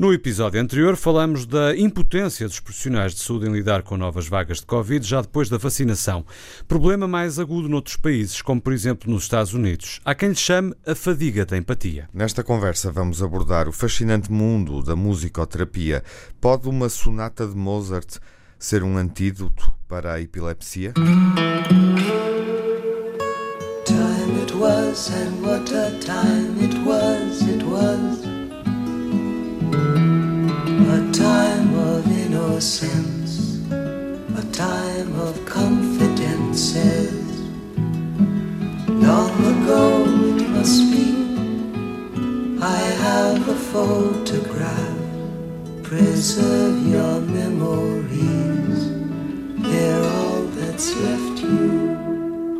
No episódio anterior falamos da impotência dos profissionais de saúde em lidar com novas vagas de Covid já depois da vacinação. Problema mais agudo noutros países, como por exemplo nos Estados Unidos. Há quem lhe chame a fadiga da empatia. Nesta conversa vamos abordar o fascinante mundo da musicoterapia. Pode uma sonata de Mozart ser um antídoto para a epilepsia? Time it was and what a time it was, it was innocence, a time of confidences. Long ago it must be, I have a photograph. Preserve your memories, they're all that's left you.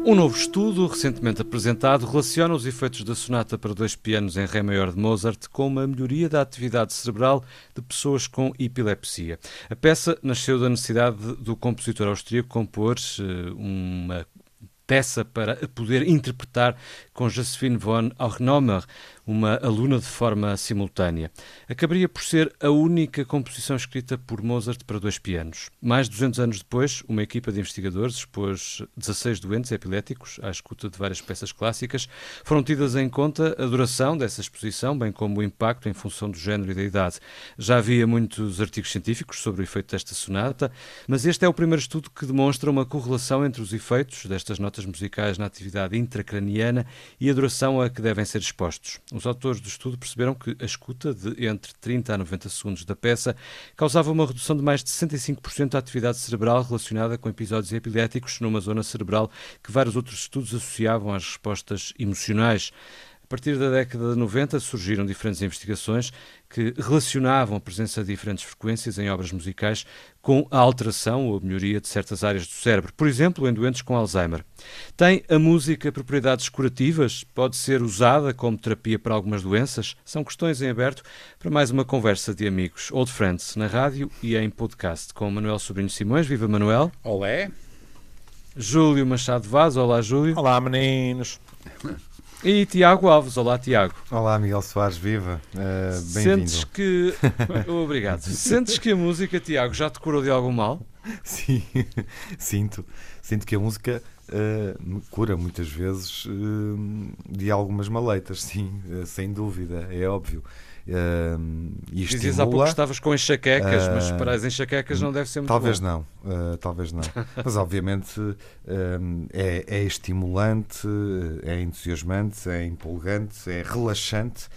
Um novo estudo, recentemente apresentado, relaciona os efeitos da sonata para dois pianos em Ré maior de Mozart com uma melhoria da atividade cerebral de pessoas com epilepsia. A peça nasceu da necessidade do compositor austríaco compor eh, uma peça para poder interpretar com Josephine von Ornomer, uma aluna de forma simultânea. Acabaria por ser a única composição escrita por Mozart para dois pianos. Mais de 200 anos depois, uma equipa de investigadores expôs 16 doentes epiléticos à escuta de várias peças clássicas. Foram tidas em conta a duração dessa exposição, bem como o impacto em função do género e da idade. Já havia muitos artigos científicos sobre o efeito desta sonata, mas este é o primeiro estudo que demonstra uma correlação entre os efeitos destas notas musicais na atividade intracraniana e a duração a que devem ser expostos. Os autores do estudo perceberam que a escuta de entre 30 a 90 segundos da peça causava uma redução de mais de 65% da atividade cerebral relacionada com episódios epiléticos numa zona cerebral que vários outros estudos associavam às respostas emocionais. A partir da década de 90 surgiram diferentes investigações que relacionavam a presença de diferentes frequências em obras musicais com a alteração ou a melhoria de certas áreas do cérebro, por exemplo, em doentes com Alzheimer. Tem a música propriedades curativas? Pode ser usada como terapia para algumas doenças? São questões em aberto para mais uma conversa de amigos Old Friends na rádio e em podcast com Manuel Sobrinho Simões. Viva Manuel! Olé! Júlio Machado Vaz. Olá, Júlio. Olá, meninos. E Tiago Alves. Olá, Tiago. Olá, Miguel Soares, viva. Uh, Bem-vindo. Sentes que. Obrigado. Sentes que a música, Tiago, já te curou de algum mal? Sim, sinto. Sinto que a música uh, cura muitas vezes uh, de algumas maleitas, sim, sem dúvida, é óbvio. Uh, e Dizias estimula, há pouco que estavas com enxaquecas, uh, mas para as enxaquecas não deve ser muito Talvez bom. não, uh, talvez não. mas obviamente é, é, estimulante, é entusiasmante, é empolgante, é relaxante.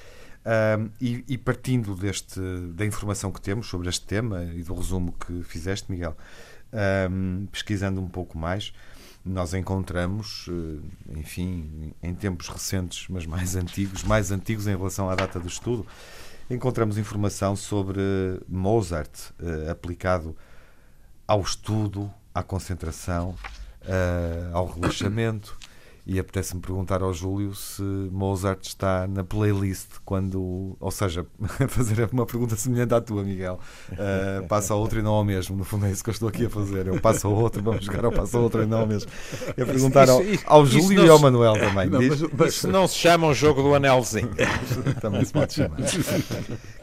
E, e, partindo deste, da informação que temos sobre este tema e do resumo que fizeste, Miguel, pesquisando um pouco mais, nós encontramos, enfim, em tempos recentes, mas mais antigos, mais antigos em relação à data do estudo, encontramos informação sobre Mozart uh, aplicado ao estudo, à concentração, uh, ao relaxamento. E apetece-me perguntar ao Júlio se Mozart está na playlist quando. Ou seja, fazer uma pergunta semelhante à tua, Miguel. Uh, passa a outra e não ao mesmo. No fundo é isso que eu estou aqui a fazer. Eu passo a outro, vamos jogar ao passo a outro e não ao mesmo. É perguntar ao, ao Júlio e ao Manuel também. Não, mas, mas, isso não se chama um jogo do anelzinho. também se pode chamar.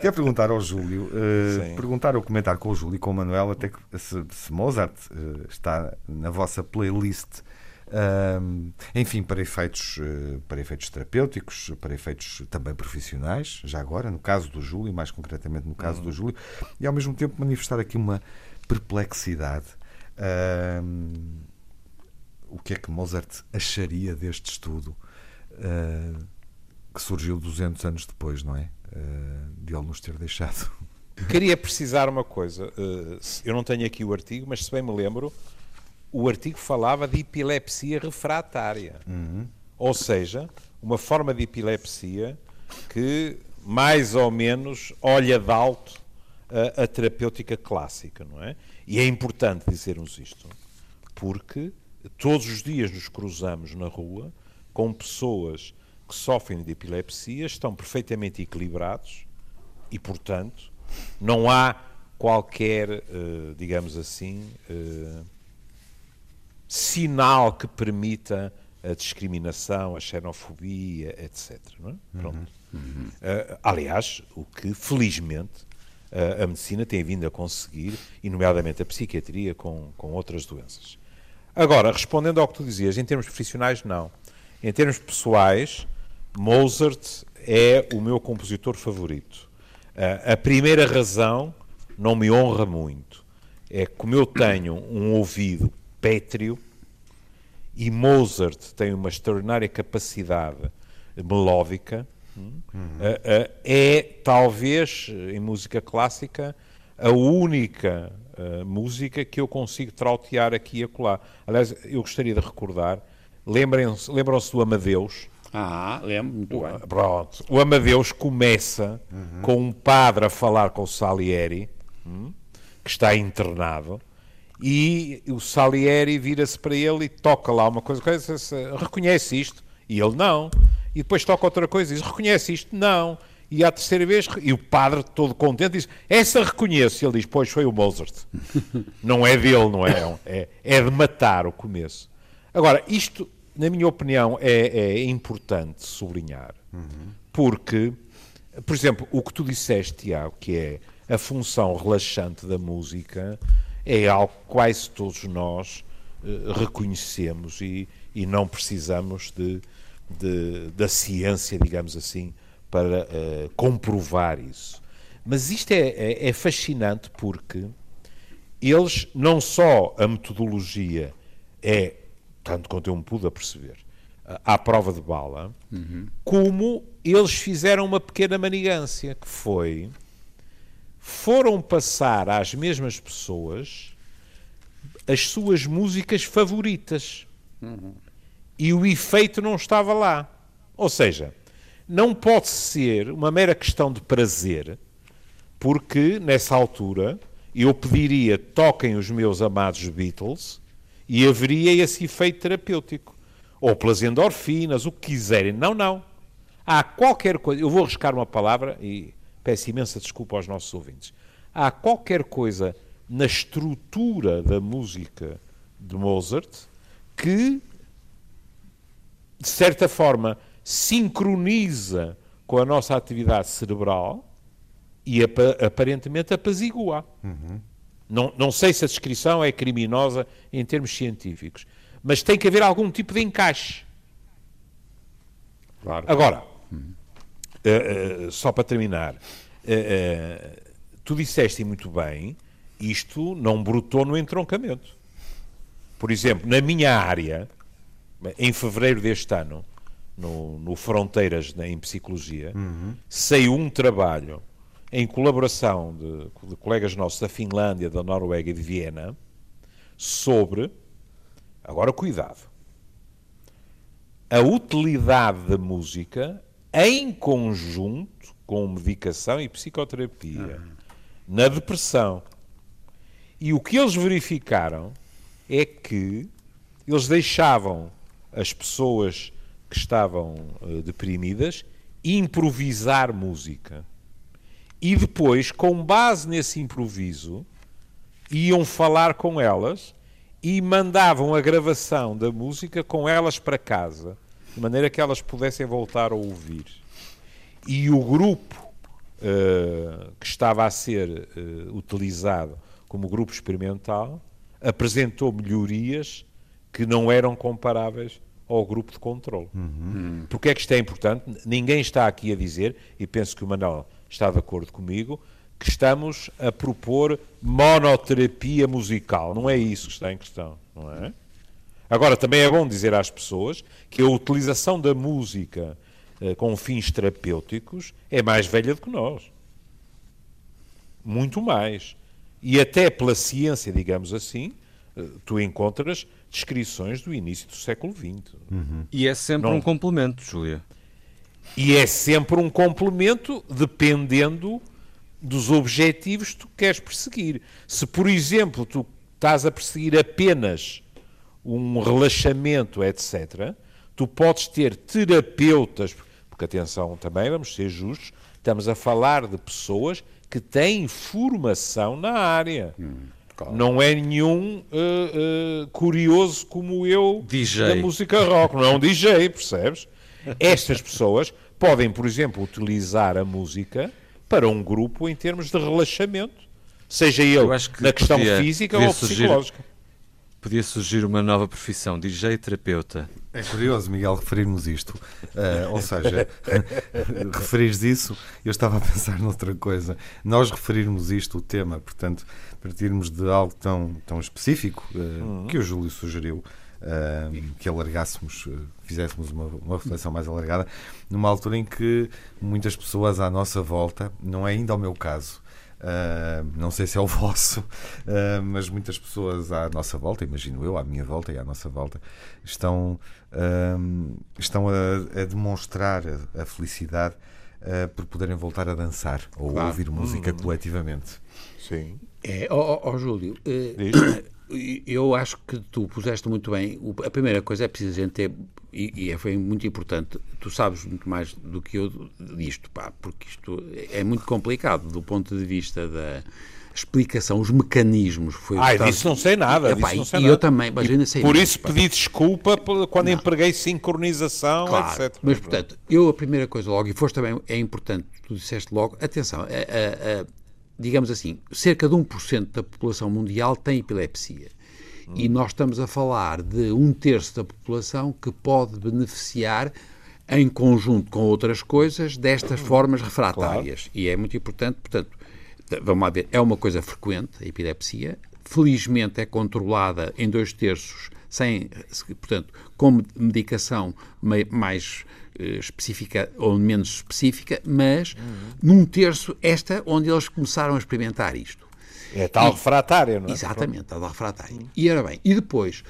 Quer perguntar ao Júlio, uh, perguntar ou comentar com o Júlio e com o Manuel até que se, se Mozart uh, está na vossa playlist enfim, para efeitos, eh, para efeitos terapêuticos, para efeitos também profissionais, já agora, no caso do Júlio, mais concretamente no caso uhum. do Júlio, e ao mesmo tempo manifestar aqui uma perplexidade. o que é que Mozart acharia deste estudo uh, que surgiu 200 anos depois, não é? Uh, de ele nos ter deixado. Queria precisar uma coisa. Uh, eu não tenho aqui o artigo, mas se bem me lembro, o artigo falava de epilepsia refratária. Uhum. Ou seja, uma forma de epilepsia que mais ou menos olha de alto a, a terapêutica clássica, não é? E é importante dizermos isto, porque todos os dias nos cruzamos na rua com pessoas que sofrem de epilepsia, estão perfeitamente equilibrados e, portanto, não há qualquer, uh, digamos assim, uh, sinal que permita a discriminação, a xenofobia, etc. É? Pronto. Uhum. Uh, aliás, o que felizmente a, a medicina tem vindo a conseguir, e nomeadamente a psiquiatria com, com outras doenças. Agora, respondendo ao que tu dizias, em termos profissionais, não. Em termos pessoais, Mozart é o meu compositor favorito. Uh, a primeira razão não me honra muito. É como eu tenho um ouvido pétreo e Mozart tem uma extraordinária capacidade melódica, uhum. uh, uh, é talvez, em música clássica, a única uh, música que eu consigo trautear aqui e acolá. Aliás, eu gostaria de recordar, lembram-se lembram do Amadeus? Ah, lembro, muito o, bem. Pronto. O Amadeus começa uhum. com um padre a falar com o Salieri, hum, que está internado, e o Salieri vira-se para ele e toca lá uma coisa, coisa reconhece isto? E ele não. E depois toca outra coisa e diz, reconhece isto? Não. E à terceira vez, e o padre todo contente diz, essa reconheço. E ele diz, pois foi o Mozart. não é dele, não é? É, é de matar o começo. Agora, isto, na minha opinião, é, é importante sublinhar. Uhum. Porque, por exemplo, o que tu disseste, Tiago, que é a função relaxante da música, é algo que quase todos nós uh, reconhecemos e, e não precisamos de, de, da ciência, digamos assim, para uh, comprovar isso. Mas isto é, é, é, fascinante porque eles, não só a metodologia é, tanto quanto eu me pude a perceber, à prova de bala, uhum. como eles fizeram uma pequena manigância, que foi, foram passar às mesmas pessoas as suas músicas favoritas. Uhum. E o efeito não estava lá. Ou seja, não pode ser uma mera questão de prazer, porque nessa altura eu pediria toquem os meus amados Beatles e haveria esse efeito terapêutico. Ou pelas endorfinas, o que quiserem. Não, não. Há qualquer coisa. Eu vou arriscar uma palavra e peço imensa desculpa aos nossos ouvintes. Há qualquer coisa na estrutura da música de Mozart que, de certa forma, sincroniza com a nossa atividade cerebral e aparentemente apazigua. Uhum. Não, não sei se a descrição é criminosa em termos científicos, mas tem que haver algum tipo de encaixe. Claro. Agora. Uh, uh, só para terminar, uh, tu disseste muito bem, isto não brotou no entroncamento. Por exemplo, na minha área, em fevereiro deste ano, no, no Fronteiras em Psicologia, uhum. saiu um trabalho em colaboração de, de, colegas nossos da Finlândia, da Noruega e de Viena sobre, agora cuidado, a utilidade da música em conjunto com medicação e psicoterapia na depressão. E o que eles verificaram é que eles deixavam as pessoas que estavam uh, deprimidas improvisar música. E depois, com base nesse improviso, iam falar com elas e mandavam a gravação da música com elas para casa, de maneira que elas pudessem voltar a ouvir. E o grupo uh, que estava a ser uh, utilizado como grupo experimental apresentou melhorias que não eram comparáveis ao grupo de controle. Uhum. Porque é que isto é importante? Ninguém está aqui a dizer, e penso que o Manuel está de acordo comigo, que estamos a propor monoterapia musical. Não é isso que está em questão, não é? Agora, também é bom dizer às pessoas que a utilização da música eh, com fins terapêuticos é mais velha do que nós. Muito mais. E até pela ciência, digamos assim, eh, tu encontras descrições do início do século XX. Uhum. E é sempre Não... um complemento, Júlia. E é sempre um complemento dependendo dos objetivos que tu queres perseguir. Se, por exemplo, tu estás a perseguir apenas um relaxamento, etc., tu podes ter terapeutas, porque atenção também, vamos ser justos, estamos a falar de pessoas que têm formação na área. Hum. Claro. Não é nenhum uh, uh, curioso como eu DJ. da música rock, não é um DJ, percebes? Estas pessoas podem, por exemplo, utilizar a música para um grupo em termos de relaxamento, seja ele que na questão física ou psicológica. Podia surgir uma nova profissão, DJ terapeuta. É curioso, Miguel, referirmos isto. Ah, ou seja, referires isso, eu estava a pensar noutra coisa. Nós referirmos isto, o tema, portanto, partirmos de algo tão, tão específico ah, que o Júlio sugeriu. ah, que alargássemos, fizéssemos uma, uma reflexão mais alargada, numa altura em que muitas pessoas à nossa volta, não é ainda o meu caso, Uh, não sei se é o vosso, uh, mas muitas pessoas à nossa volta, imagino eu, à minha volta e à nossa volta, estão, um, estão a, a demonstrar a, a felicidade uh, por poderem voltar a dançar ou Claro. ouvir música coletivamente. Sim. É, ó, Júlio, eh, eu acho que tu puseste muito bem. O- A primeira coisa é preciso a gente ter, e, e é- foi muito importante, tu sabes muito mais do que eu disto, pá, porque isto é muito complicado do ponto de vista da explicação, os mecanismos. Foi o que Ai, estás- disso não sei nada. Epá, disso não e- sei e nada. eu também, mas E ainda sei Por isso pá. pedi desculpa quando empreguei sincronização, Claro, etc. mas portanto, eu a primeira coisa logo, e foste também, é importante, tu disseste logo, atenção, a- a- a- digamos assim, cerca de 1% da população mundial tem epilepsia. E nós estamos a falar de um terço da população que pode beneficiar, em conjunto com outras coisas, destas formas refratárias. E é muito importante, portanto, vamos lá ver, é uma coisa frequente, a epilepsia. Felizmente é controlada em dois terços, sem, portanto, com medicação mais eh, específica ou menos específica, mas num terço, esta onde eles começaram a experimentar isto. É tal refratária, não é? Exatamente, a da refratária. E ora bem, e depois,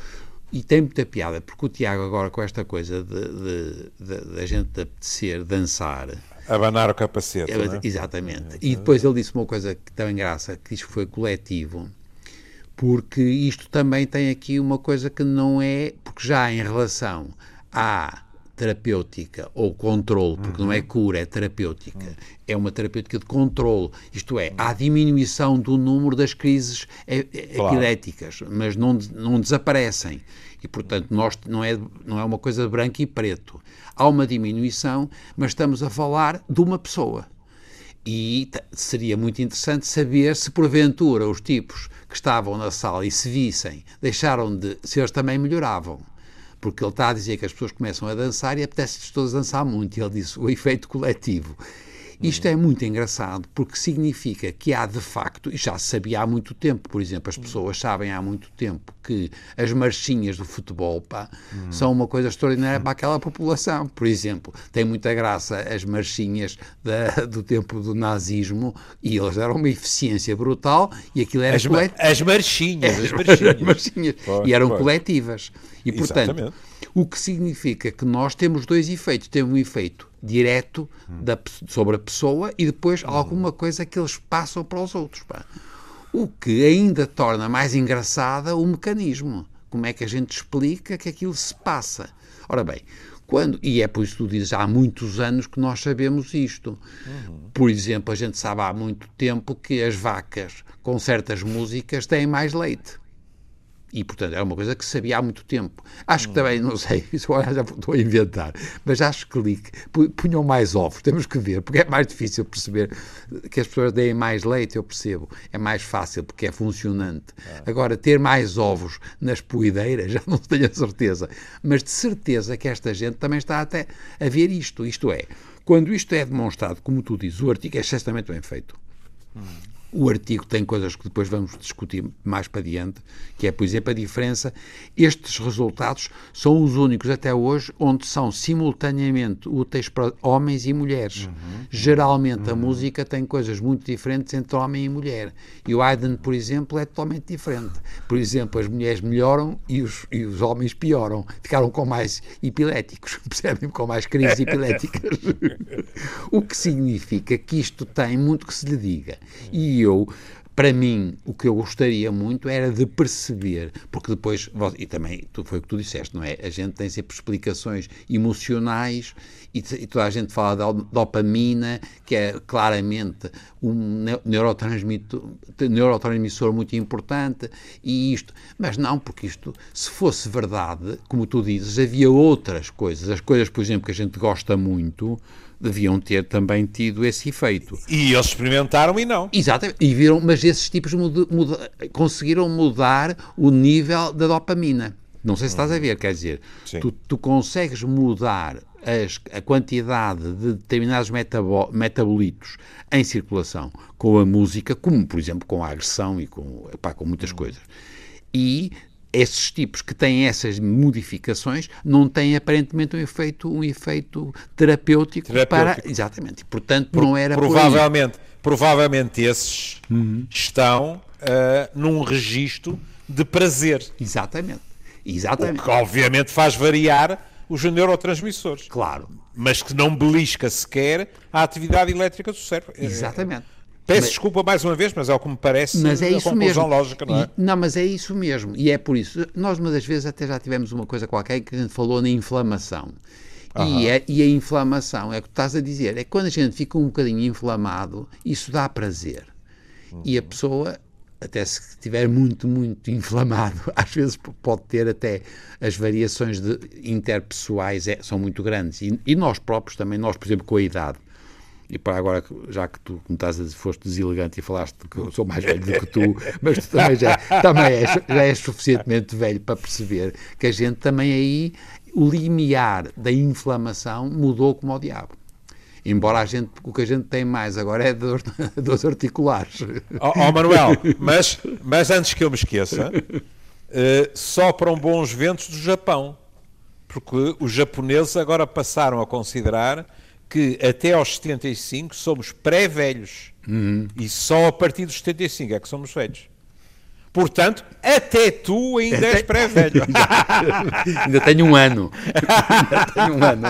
e tem muita piada, porque o Tiago agora com esta coisa de, de, de, de a gente apetecer dançar, Abanar o capacete. é, é? Exatamente. E depois ele disse uma coisa que tem graça, que diz que foi coletivo, porque isto também tem aqui uma coisa que não é, porque já em relação à terapêutica ou controle, porque não é cura, é terapêutica, é uma terapêutica de controle, isto é, há diminuição do número das crises Claro. epiléticas, mas não, não desaparecem. E, portanto, nós, não, é, não é uma coisa de branco e preto. Há uma diminuição, mas estamos a falar de uma pessoa. E seria muito interessante saber se porventura os tipos que estavam na sala e se vissem, deixaram de. se eles também melhoravam. Porque ele está a dizer que as pessoas começam a dançar e apetece-lhes todas dançar muito. E ele disse o efeito coletivo. Isto é muito engraçado porque significa que há de facto, e já se sabia há muito tempo, por exemplo, as pessoas sabem há muito tempo que as marchinhas do futebol pá, são uma coisa extraordinária para aquela população. Por exemplo, tem muita graça as marchinhas da- do tempo do nazismo e eles deram uma eficiência brutal e aquilo era As, ma- coletivo. as marchinhas, as As marchinhas. marchinhas. E eram coletivas. E, portanto, Exatamente. o que significa que nós temos dois efeitos. Temos um efeito direto da pe- sobre a pessoa e depois alguma coisa que eles passam para os outros. pá. O que ainda torna mais engraçada o mecanismo. Como é que a gente explica que aquilo se passa? Ora bem, quando, e é por isso que tu dizes, há muitos anos que nós sabemos isto. Por exemplo, a gente sabe há muito tempo que as vacas com certas músicas têm mais leite. E, portanto, é uma coisa que sabia há muito tempo. Acho que também, não sei, isso já estou a inventar, mas acho que li que pu- punham mais ovos, temos que ver, porque é mais difícil perceber que as pessoas deem mais leite, eu percebo. É mais fácil, porque é funcionante. Agora, ter mais ovos nas poideiras, já não tenho a certeza. Mas de certeza que esta gente também está até a ver isto. Isto é, quando isto é demonstrado, como tu dizes, o artigo é excepcionalmente bem feito. O artigo tem coisas que depois vamos discutir mais para diante, que é, por exemplo, a diferença. Estes resultados são os únicos até hoje onde são simultaneamente úteis para homens e mulheres. Geralmente a música tem coisas muito diferentes entre homem e mulher. E o Haydn, por exemplo, é totalmente diferente. Por exemplo, as mulheres melhoram e os, e os homens pioram. Ficaram com mais epiléticos, percebem? Com mais crises epiléticas. o que significa que isto tem muito que se lhe diga. E eu, para mim, o que eu gostaria muito era de perceber, porque depois, e também foi o que tu disseste, não é? A gente tem sempre explicações emocionais e, e toda a gente fala da dopamina, que é claramente um neurotransmissor muito importante, e isto. Mas não, porque isto, se fosse verdade, como tu dizes, havia outras coisas. As coisas, por exemplo, que a gente gosta muito, deviam ter também tido esse efeito. E eles experimentaram e não. Exatamente. E viram, mas esses tipos muda, muda, conseguiram mudar o nível da dopamina. Não sei se estás a ver, quer dizer, tu, tu, consegues mudar as, a quantidade de determinados metabo, metabolitos em circulação com a música, como por exemplo com a agressão e com, com muitas coisas. E esses tipos que têm essas modificações não têm aparentemente um efeito, um efeito terapêutico, terapêutico. para. Exatamente. Portanto, Por, não era provavelmente, provavelmente esses uhum. estão uh, num registro de prazer. Exatamente. Exatamente. O que obviamente faz variar os neurotransmissores. Claro. Mas que não belisca sequer a atividade elétrica do cérebro. Exatamente. Peço mas, desculpa mais uma vez, mas é o que me parece mas é isso mesmo. lógica, não é? E, não, mas é isso mesmo. E é por isso. Nós, uma das vezes, até já tivemos uma coisa qualquer que a gente falou na inflamação. E, é, e, a inflamação, é o que estás a dizer, é que quando a gente fica um bocadinho inflamado, isso dá prazer. Uhum. E a pessoa, até se estiver muito, muito inflamado, às vezes pode ter até as variações de, interpessoais é, são muito grandes. E, e, nós próprios também, nós, por exemplo, com a idade, e para agora, já que tu, como estás a foste deselegante e falaste que eu sou mais velho do que tu, mas tu também, já, também és, já és suficientemente velho para perceber que a gente também aí, o limiar da inflamação mudou como ao diabo. Embora a gente, o que a gente tem mais agora é dores articulares. Ó oh, oh, Manuel, mas, mas antes que eu me esqueça, uh, sopram bons ventos do Japão. Porque os japoneses agora passaram a considerar que até aos 75 somos pré-velhos. Uhum. E só a partir dos 75 é que somos velhos. Portanto, até tu ainda até... és pré-velho. ainda tenho um ano. ainda tenho um ano.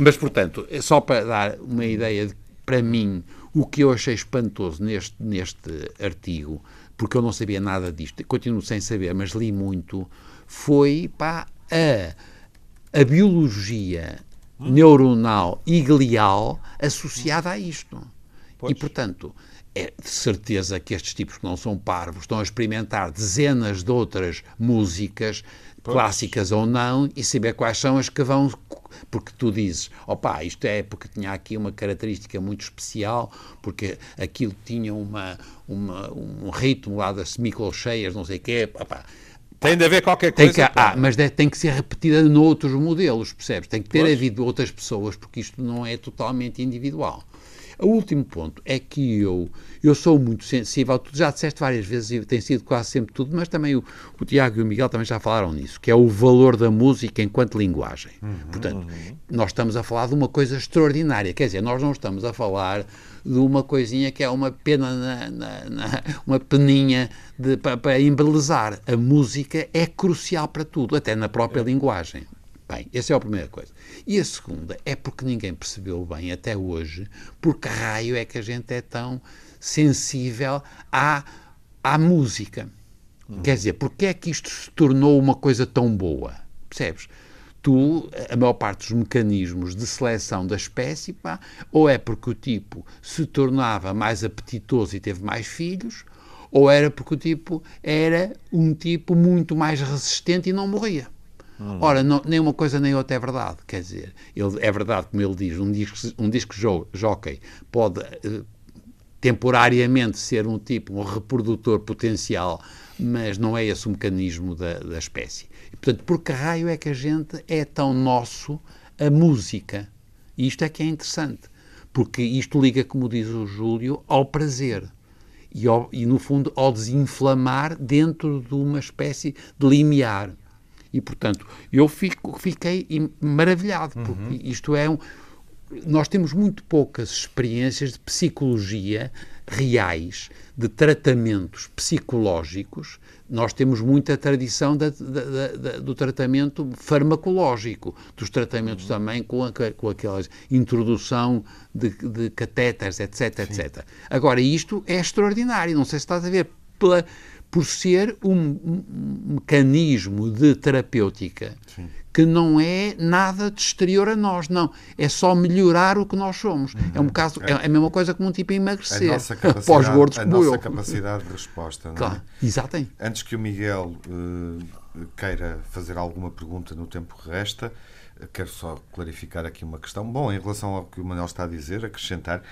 Mas, portanto, é só para dar uma ideia de, para mim, o que eu achei espantoso neste, neste artigo, porque eu não sabia nada disto, continuo sem saber, mas li muito, foi pá, a, a biologia neuronal e glial associada a isto. Pois. E, portanto, é de certeza que estes tipos que não são parvos estão a experimentar dezenas de outras músicas, pois. clássicas ou não, e saber quais são as que vão. Porque tu dizes, opá, isto é porque tinha aqui uma característica muito especial, porque aquilo tinha uma, uma um ritmo lá das semicolcheias, não sei o quê, opá, tem de haver qualquer coisa. Tem que, ah, mas deve, tem que ser repetida noutros modelos, percebes? Tem que ter pois. havido outras pessoas, porque isto não é totalmente individual. O último ponto é que eu, eu sou muito sensível, tu já disseste várias vezes e tem sido quase sempre tudo, mas também o, o Tiago e o Miguel também já falaram nisso, que é o valor da música enquanto linguagem. Uhum, Portanto, uhum. nós estamos a falar de uma coisa extraordinária, quer dizer, nós não estamos a falar de uma coisinha que é uma pena, na, na, na, uma peninha para, para embelezar. A música é crucial para tudo, até na própria é. linguagem. Bem, essa é a primeira coisa. E a segunda é porque ninguém percebeu bem até hoje porque raio é que a gente é tão sensível à, à música. Hum. Quer dizer, porque é que isto se tornou uma coisa tão boa? Percebes? tu, a maior parte dos mecanismos de seleção da espécie, pá, ou é porque o tipo se tornava mais apetitoso e teve mais filhos, ou era porque o tipo era um tipo muito mais resistente e não morria. Ora, não, nem uma coisa nem outra é verdade. Quer dizer, ele, é verdade, como ele diz, um disco, um disco jo, jockey pode uh, temporariamente ser um tipo, um reprodutor potencial, mas não é esse o mecanismo da, da espécie. Portanto, por que raio é que a gente é tão nosso a música? E isto é que é interessante, porque isto liga, como diz o Júlio, ao prazer. E, ao, e, no fundo, ao desinflamar dentro de uma espécie de limiar. E, portanto, eu fico, fiquei maravilhado, porque uhum. isto é um. Nós temos muito poucas experiências de psicologia reais, de tratamentos psicológicos nós temos muita tradição da, da, da, do tratamento farmacológico, dos tratamentos uhum. também com, a, com aquela introdução de, de catéteres, etc, Sim. etc. Agora, isto é extraordinário, não sei se estás a ver, pela, por ser um, mecanismo de terapêutica Sim que não é nada de exterior a nós, não. É só melhorar o que nós somos. Uhum. É um caso, é, é a mesma coisa como um tipo emagrecer. A gordos a como nossa capacidade de resposta. É? claro, exato. Antes que o Miguel uh, queira fazer alguma pergunta no tempo que resta, quero só clarificar aqui uma questão. Bom, em relação ao que o Manuel está a dizer, acrescentar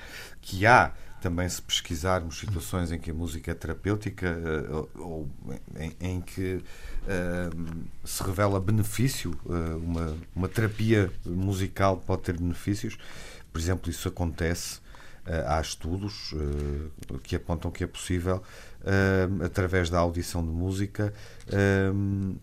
que há também se pesquisarmos situações em que a música é terapêutica uh, ou em, em que uh, se revela benefício, uh, uma, uma terapia musical pode ter benefícios, por exemplo, isso acontece, há estudos que apontam que é possível, através da audição de música,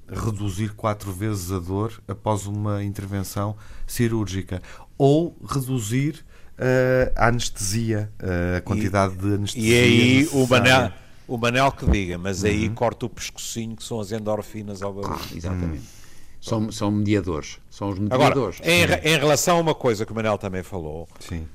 reduzir quatro vezes a dor após uma intervenção cirúrgica ou reduzir uh, a anestesia, uh, a quantidade e, de anestesia. E aí o Manel, o Manel que diga, mas aí uhum. corta o pescocinho que são as endorfinas ao barulho. Ah, exatamente. Uhum. São, são mediadores. São os mediadores. Agora, em, em, relação a uma coisa que o Manel também falou. Sim.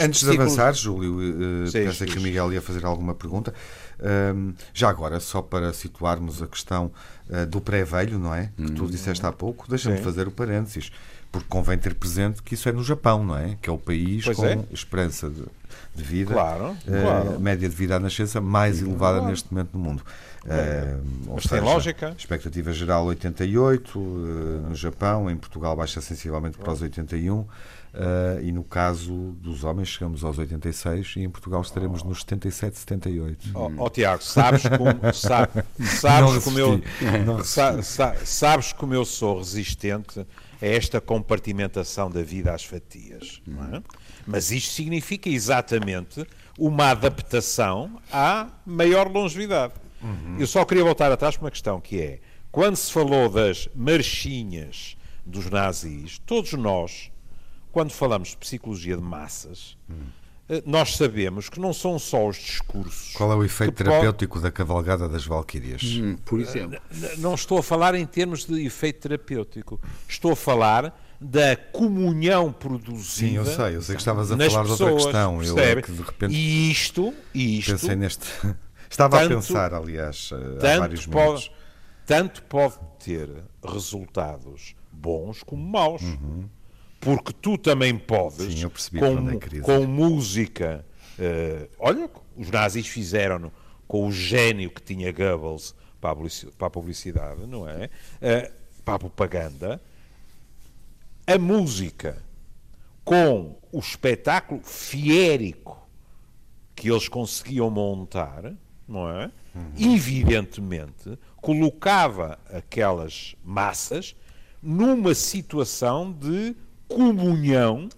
Antes de, de avançar, Júlio, uh, sim, pensei que o Miguel ia fazer alguma pergunta. Um, já agora, só para situarmos a questão uh, do pré-velho, não é? Que tu disseste há pouco, deixa-me fazer o parênteses porque convém ter presente que isso é no Japão, não é? Que é o país pois com é. esperança de, de vida, claro, uh, claro. média de vida à nascença mais elevada claro. neste momento no mundo. Uh, Mas seja, tem lógica. Expectativa geral 88, uh, no Japão, em Portugal baixa sensivelmente para os 81. Uh, e no caso dos homens chegamos aos 86 e em Portugal estaremos oh. nos 77, 78. Oh, oh Tiago, sabes como, sabe, sabes, como eu, sa, sa, sabes como eu sou resistente é esta compartimentação da vida às fatias. É? Mas isto significa exatamente uma adaptação à maior longevidade. Uhum. Eu só queria voltar atrás para uma questão que é, quando se falou das marchinhas dos nazis, todos nós, quando falamos de psicologia de massas, uhum nós sabemos que não são só os discursos. Qual é o efeito terapêutico pode... da cavalgada das Valquírias? Hum, por exemplo. Eh, não estou a falar em termos de efeito terapêutico. Estou a falar da comunhão produzida. Sim, eu sei, eu sei que estavas a falar pessoas, de outra questão. Eu é que de repente e isto, isto pensei neste. Estava tanto, a pensar, aliás, eh, há vários pode, momentos. Tanto pode ter resultados bons como maus. Uhum porque tu também podes, Sim, com, é com música. Uh, olha, os nazis fizeram com o gênio que tinha Goebbels para a publicidade, não é? Uh, para a propaganda. A música com o espetáculo fiérico que eles conseguiam montar, não é? Uhum. Evidentemente, colocava aquelas massas numa situação de comunhão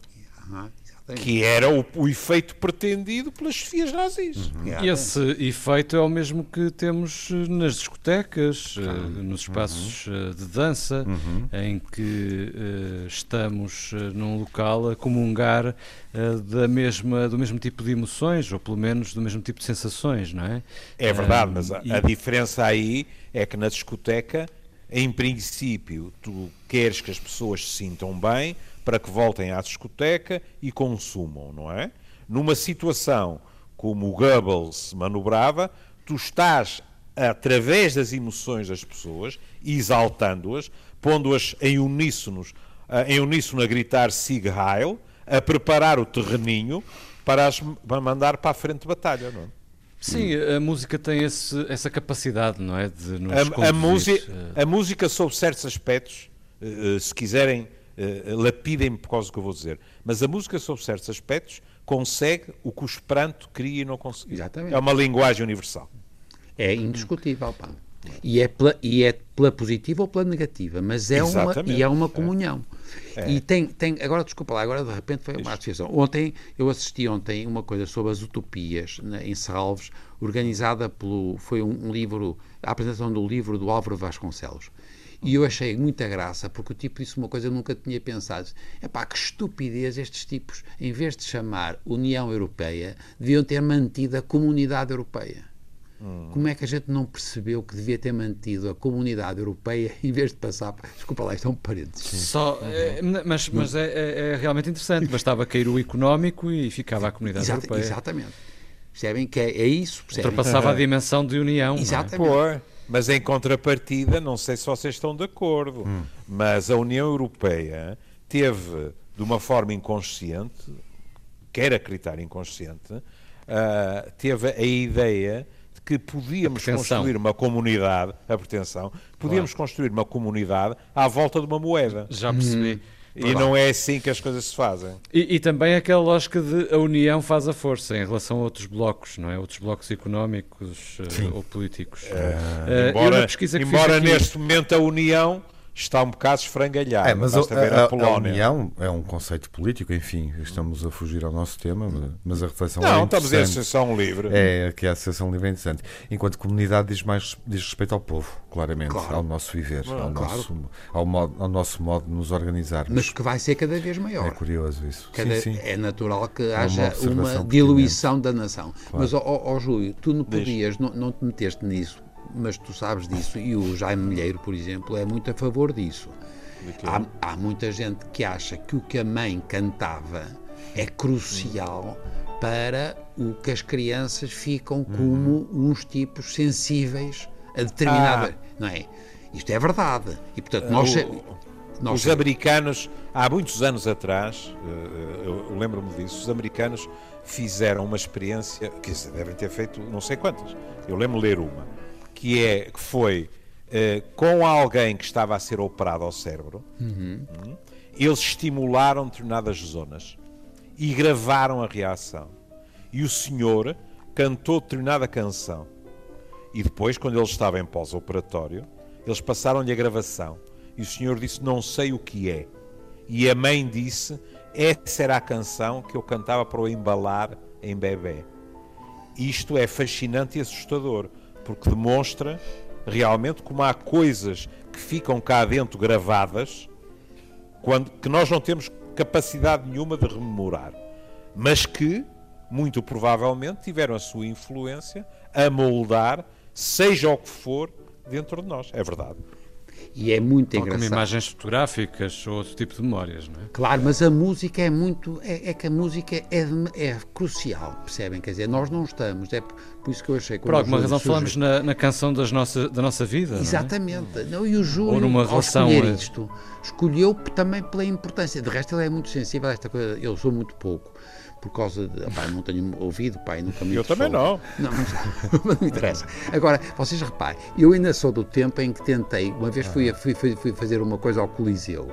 que era o, o, efeito pretendido pelas chefias nazis. Uhum. E esse efeito é o mesmo que temos eh, nas discotecas, eh, nos espaços uhum. de dança, uhum. em que uh, estamos num local a comungar uh, da mesma, do mesmo tipo de emoções, ou pelo menos do mesmo tipo de sensações, não é? É verdade, mas a, e... a diferença aí é que na discoteca, em princípio, tu queres que as pessoas se sintam bem, para que voltem à discoteca e consumam, não é? Numa situação como o Goebbels manobrava, tu estás, através das emoções das pessoas, exaltando-as, pondo-as em uníssonos, eh, em uníssono a gritar Sieg Heil, a preparar o terreninho para, as, para mandar para a frente de batalha, não é? Sim, a música tem esse, essa capacidade, não é? De nos a, a, música, a música, sob certos aspectos, eh, se quiserem uh, lapidem-me por causa do que eu vou dizer. Mas a música, sob certos aspectos, consegue o que o Esperanto queria e não conseguiu. Exatamente. É uma linguagem universal. É indiscutível, pá. E é, pela, e é pela positiva ou pela negativa, mas é uma, e é uma comunhão. É. E tem, tem, agora desculpa lá, agora de repente foi uma associação. Ontem, eu assisti ontem uma coisa sobre as utopias né, em Salves, organizada pelo, foi um, um livro, a apresentação do livro do Álvaro Vasconcelos. E eu achei muita graça, porque o tipo disse uma coisa que eu nunca tinha pensado. É pá, que estupidez estes tipos, em vez de chamar União Europeia, deviam ter mantido a Comunidade Europeia. Hum. Como é que a gente não percebeu que devia ter mantido a comunidade europeia em vez de passar. Desculpa lá, isto é um parênteses. Só, é, mas mas é, é, é, realmente interessante. Bastava cair o económico e ficava a comunidade Exata, europeia. Exatamente. Percebem que é, é isso? Percebem? Ultrapassava a dimensão de união. É? Exatamente. Mas em contrapartida, não sei se vocês estão de acordo, hum. mas a União Europeia teve, de uma forma inconsciente, quer acreditar inconsciente, uh, teve a ideia de que podíamos construir uma comunidade, a pretensão, podíamos claro. construir uma comunidade à volta de uma moeda. Já percebi. Hum. E não é assim que as coisas se fazem. E, e, também aquela lógica de a união faz a força em relação a outros blocos, não é? Outros blocos económicos uh, ou políticos. Uh, embora embora aqui... neste momento a união está um bocado esfrangalhado. É, mas a, a, a, união é um conceito político, enfim, estamos a fugir ao nosso tema, mas a reflexão não, é Não, estamos em associação livre. É, que a associação livre é interessante. Enquanto comunidade diz mais diz respeito ao povo, claramente, claro. ao nosso viver, claro. ao, nosso, ao, modo, ao nosso modo de nos organizarmos. Mas que vai ser cada vez maior. É curioso isso. Cada, sim, sim. É natural que é haja uma, uma diluição da nação. Claro. Mas, ó, ó, Júlio, tu não podias, não, não te meteste nisso mas tu sabes disso, e o Jaime Milheiro, por exemplo, é muito a favor disso. Há, há, muita gente que acha que o que a mãe cantava é crucial para o que as crianças ficam como uhum. uns tipos sensíveis a determinada. Ah. Não é? Isto é verdade. E portanto, nós. O, nós os americanos, há muitos anos atrás, eh, eu lembro-me disso, os americanos fizeram uma experiência, que devem ter feito não sei quantas, eu lembro ler uma, que, é, que foi uh, com alguém que estava a ser operado ao cérebro, uhum. um, eles estimularam determinadas zonas e gravaram a reação. E o senhor cantou determinada canção. E depois, quando ele estava em pós-operatório, eles passaram-lhe a gravação. E o senhor disse: Não sei o que é. E a mãe disse: Essa era a canção que eu cantava para o embalar em bebê. Isto é fascinante e assustador, porque demonstra realmente como há coisas que ficam cá dentro gravadas quando, que nós não temos capacidade nenhuma de rememorar, mas que, muito provavelmente, tiveram a sua influência a moldar, seja o que for, dentro de nós. É verdade. E é muito Tal engraçado. Como imagens fotográficas ou outro tipo de memórias, não é? Claro, mas a música é muito. É, é que a música é, é, crucial, percebem? Quer dizer, nós não estamos. É por isso que eu achei Por alguma razão surge... falamos na, na, canção das nossa, da nossa vida. Exatamente. Não, é? não, e o Júlio, ou numa relação escolher isto, escolheu também pela importância. De resto, ele é muito sensível a esta coisa. Eu sou muito pouco por causa de. Opa, não tenho ouvido, pai, nunca me Eu também não. Não, não me interessa. Agora, vocês reparem, eu ainda sou do tempo em que tentei, uma vez fui, fui, fui fazer uma coisa ao Coliseu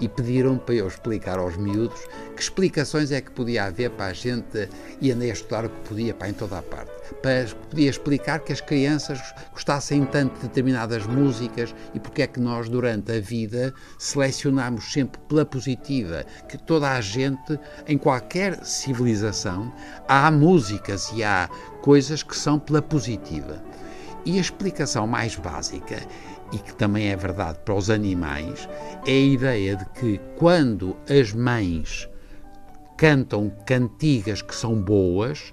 e pediram para eu explicar aos miúdos que explicações é que podia haver para a gente, e andei a estudar o que podia, para em toda a parte, para podia explicar que as crianças gostassem tanto de determinadas músicas e porque é que nós, durante a vida, selecionamos sempre pela positiva, que toda a gente, em qualquer civilização, há músicas e há coisas que são pela positiva. E a explicação mais básica e que também é verdade para os animais, é a ideia de que quando as mães cantam cantigas que são boas,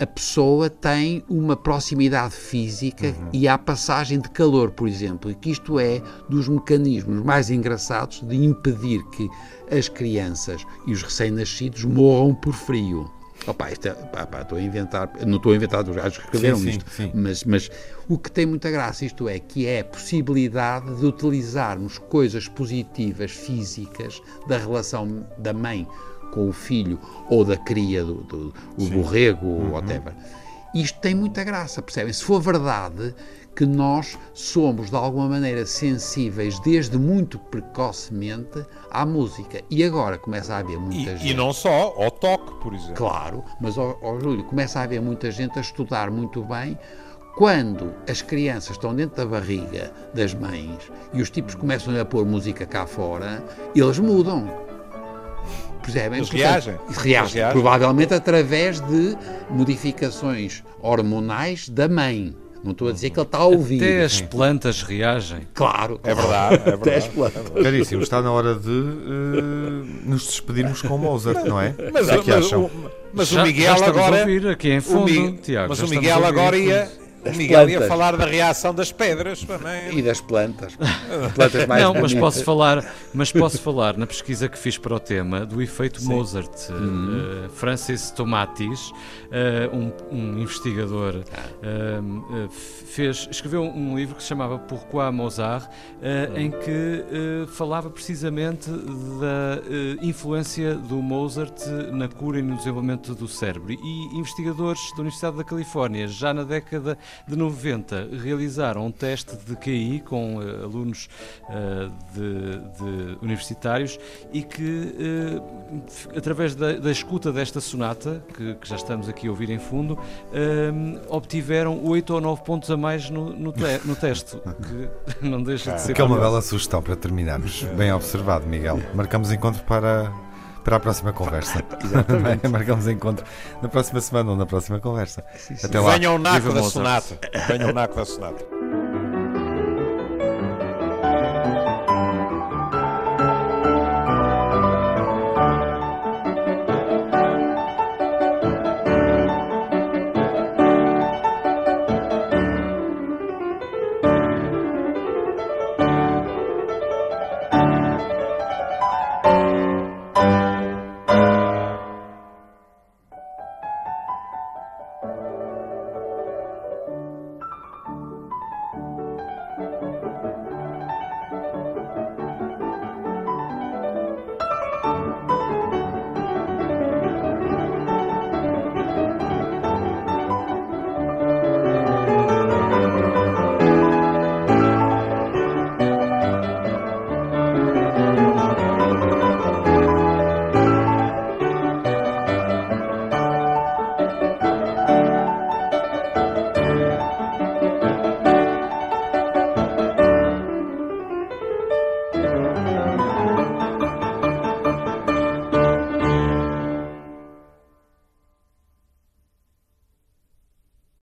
a pessoa tem uma proximidade física uhum. e há passagem de calor, por exemplo, e que isto é dos mecanismos mais engraçados de impedir que as crianças e os recém-nascidos morram por frio. Opa, isto é, pá, pá, estou a inventar, não estou a inventar, os gajos que escreveram sim, isto, sim. Mas, mas o que tem muita graça, isto é, que é a possibilidade de utilizarmos coisas positivas físicas da relação da mãe com o filho ou da cria do, do o borrego uhum. ou whatever. Isto tem muita graça, percebem? Se for verdade, que nós somos de alguma maneira sensíveis desde muito precocemente à música. E agora começa a haver muita e, gente. E não só, ao toque, por exemplo. Claro, mas ao, ao Júlio, começa a haver muita gente a estudar muito bem. Quando as crianças estão dentro da barriga das mães e os tipos começam a pôr música cá fora, eles mudam. Percebem? Eles reagem. reagem. Provavelmente através de modificações hormonais da mãe. Não estou a dizer que ele está a ouvir. Até as plantas reagem. Claro. É verdade. É verdade. Até as plantas. Caríssimo, está na hora de uh, nos despedirmos com Mozart, não é? Mas, é que acham? O, mas já, o Miguel já agora. Ouvir aqui em fundo, o Tiago, mas o Miguel agora ia o Miguel plantas. ia falar da reação das pedras também. E das plantas. plantas mais Não, mas posso falar, mas posso falar na pesquisa que fiz para o tema do efeito Sim. Mozart. Uhum. Uh, Francis Tomatis um, um, investigador uh, fez, escreveu um livro que se chamava Pourquoi Mozart, uh, em que falava precisamente da influência do Mozart na cura e no desenvolvimento do cérebro. E investigadores da Universidade da Califórnia, já na década de 90, realizaram um teste de QI com alunos de, de universitários e que, através da, da escuta desta sonata, que, que, já estamos aqui a ouvir em fundo, obtiveram 8 ou 9 pontos a mais no, no, te, no teste, que não deixa de ser. Que é uma bela sugestão para terminarmos. Bem observado, Miguel. Marcamos encontro para para a próxima conversa. Exatamente. Marcamos encontro na próxima semana ou na próxima conversa. Sim, sim. Até lá. Venham o naco da sonata. Venham o naco da sonata.